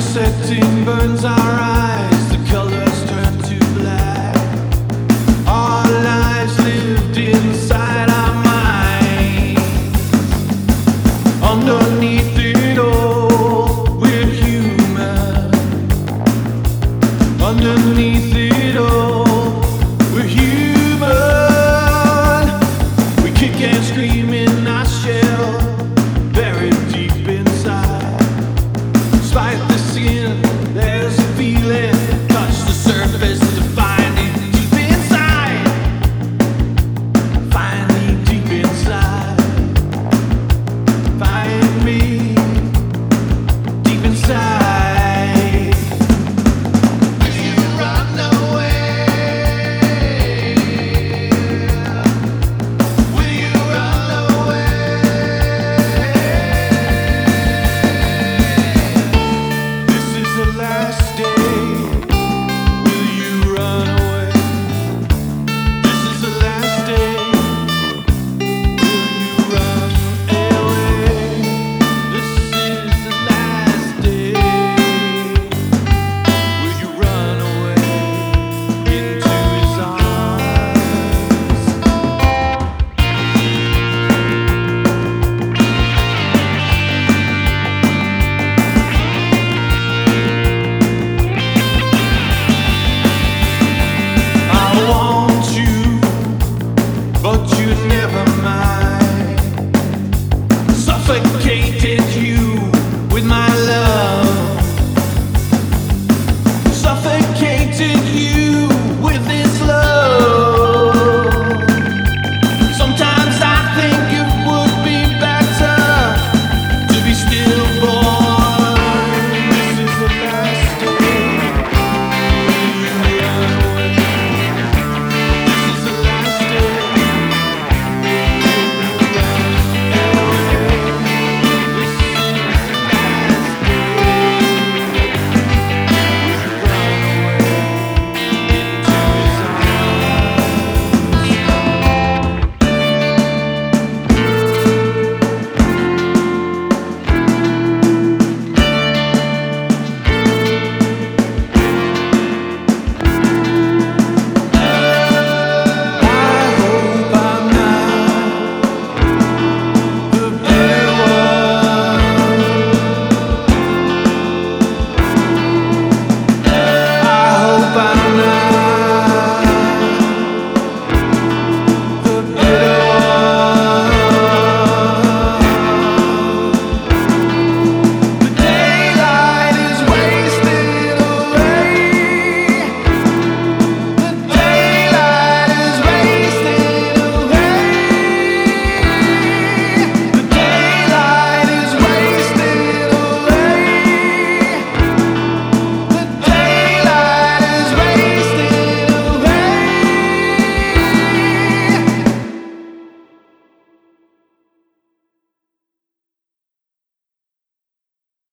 setting burns our eyes. perfect.